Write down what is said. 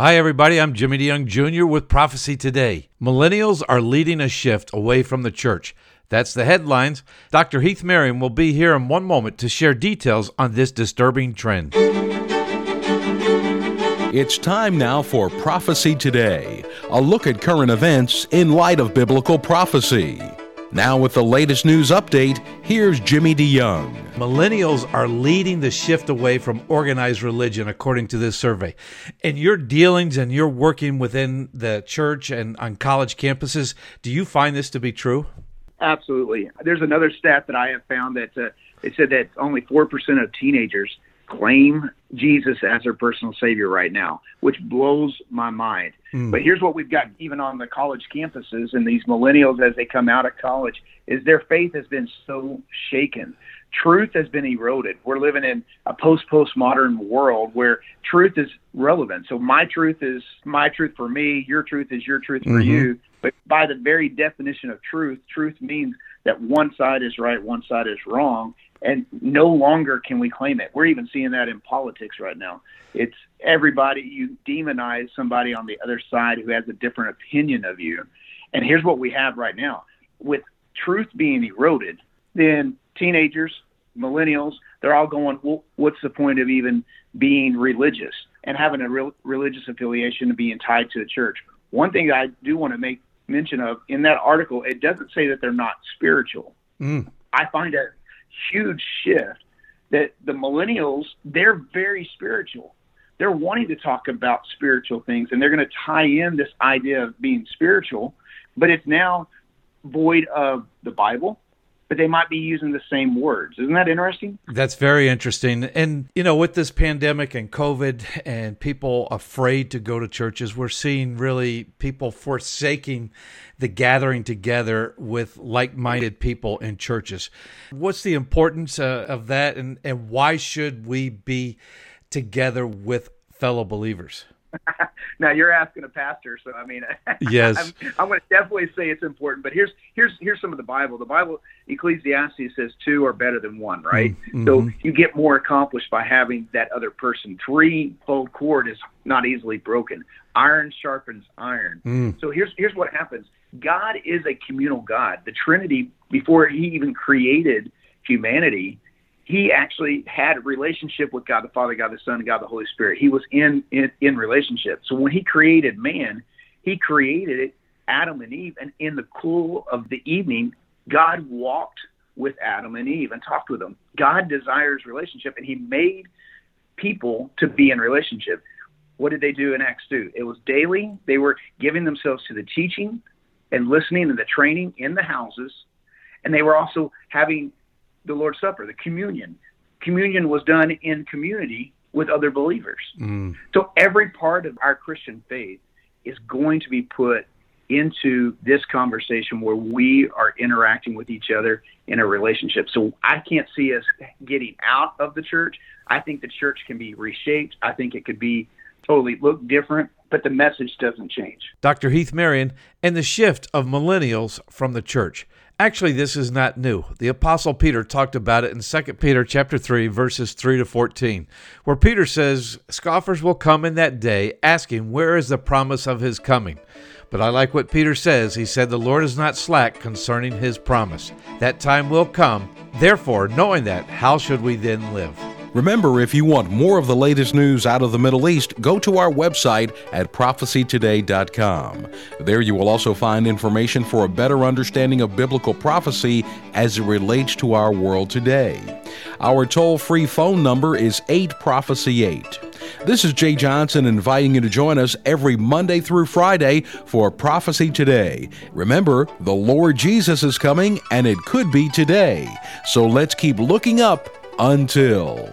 Hi, everybody. I'm Jimmy DeYoung Jr. with Prophecy Today. Millennials are leading a shift away from the church. That's the headlines. Dr. Heath Merriam will be here in one moment to share details on this disturbing trend. It's time now for Prophecy Today, a look at current events in light of biblical prophecy. Now, with the latest news update, here's Jimmy DeYoung. Millennials are leading the shift away from organized religion, according to this survey. In your dealings and your working within the church and on college campuses, do you find this to be true? Absolutely. There's another stat that I have found that uh, it said that only 4% of teenagers claim Jesus as their personal savior right now, which blows my mind. Mm. But here's what we've got even on the college campuses and these millennials as they come out of college is their faith has been so shaken. Truth has been eroded. We're living in a post postmodern world where truth is relevant. So my truth is my truth for me, your truth is your truth for mm-hmm. you. But by the very definition of truth, truth means that one side is right, one side is wrong, and no longer can we claim it. We're even seeing that in politics right now. It's everybody you demonize somebody on the other side who has a different opinion of you. And here's what we have right now. With truth being eroded, then teenagers, millennials, they're all going, well, what's the point of even being religious and having a real religious affiliation and being tied to a church? One thing I do want to make mention of in that article, it doesn't say that they're not spiritual. Mm. I find a huge shift that the millennials, they're very spiritual. They're wanting to talk about spiritual things and they're going to tie in this idea of being spiritual, but it's now void of the Bible, but they might be using the same words. Isn't that interesting? That's very interesting. And, you know, with this pandemic and COVID and people afraid to go to churches, we're seeing really people forsaking the gathering together with like minded people in churches. What's the importance uh, of that, and, and why should we be together with fellow believers? now you're asking a pastor, so I mean, yes, I'm, I'm going to definitely say it's important. But here's here's here's some of the Bible. The Bible, Ecclesiastes says two are better than one, right? Mm-hmm. So you get more accomplished by having that other person. Three-fold cord is not easily broken. Iron sharpens iron. Mm. So here's here's what happens. God is a communal God. The Trinity, before He even created humanity, he actually had a relationship with God the Father, God the Son, and God the Holy Spirit. He was in, in, in relationship. So when he created man, he created it, Adam and Eve, and in the cool of the evening, God walked with Adam and Eve and talked with them. God desires relationship, and he made people to be in relationship. What did they do in Acts 2? It was daily. They were giving themselves to the teaching and listening and the training in the houses, and they were also having the Lord's Supper, the communion. Communion was done in community with other believers. Mm. So every part of our Christian faith is going to be put into this conversation where we are interacting with each other in a relationship. So I can't see us getting out of the church. I think the church can be reshaped. I think it could be totally look different, but the message doesn't change. Dr. Heath Marion and the shift of millennials from the church. Actually, this is not new. The apostle Peter talked about it in 2 Peter chapter 3 verses 3 to 14, where Peter says, "Scoffers will come in that day, asking, where is the promise of his coming?" But I like what Peter says. He said, "The Lord is not slack concerning his promise. That time will come. Therefore, knowing that, how should we then live?" Remember, if you want more of the latest news out of the Middle East, go to our website at prophecytoday.com. There you will also find information for a better understanding of biblical prophecy as it relates to our world today. Our toll free phone number is 8 Prophecy 8. This is Jay Johnson inviting you to join us every Monday through Friday for Prophecy Today. Remember, the Lord Jesus is coming and it could be today. So let's keep looking up until.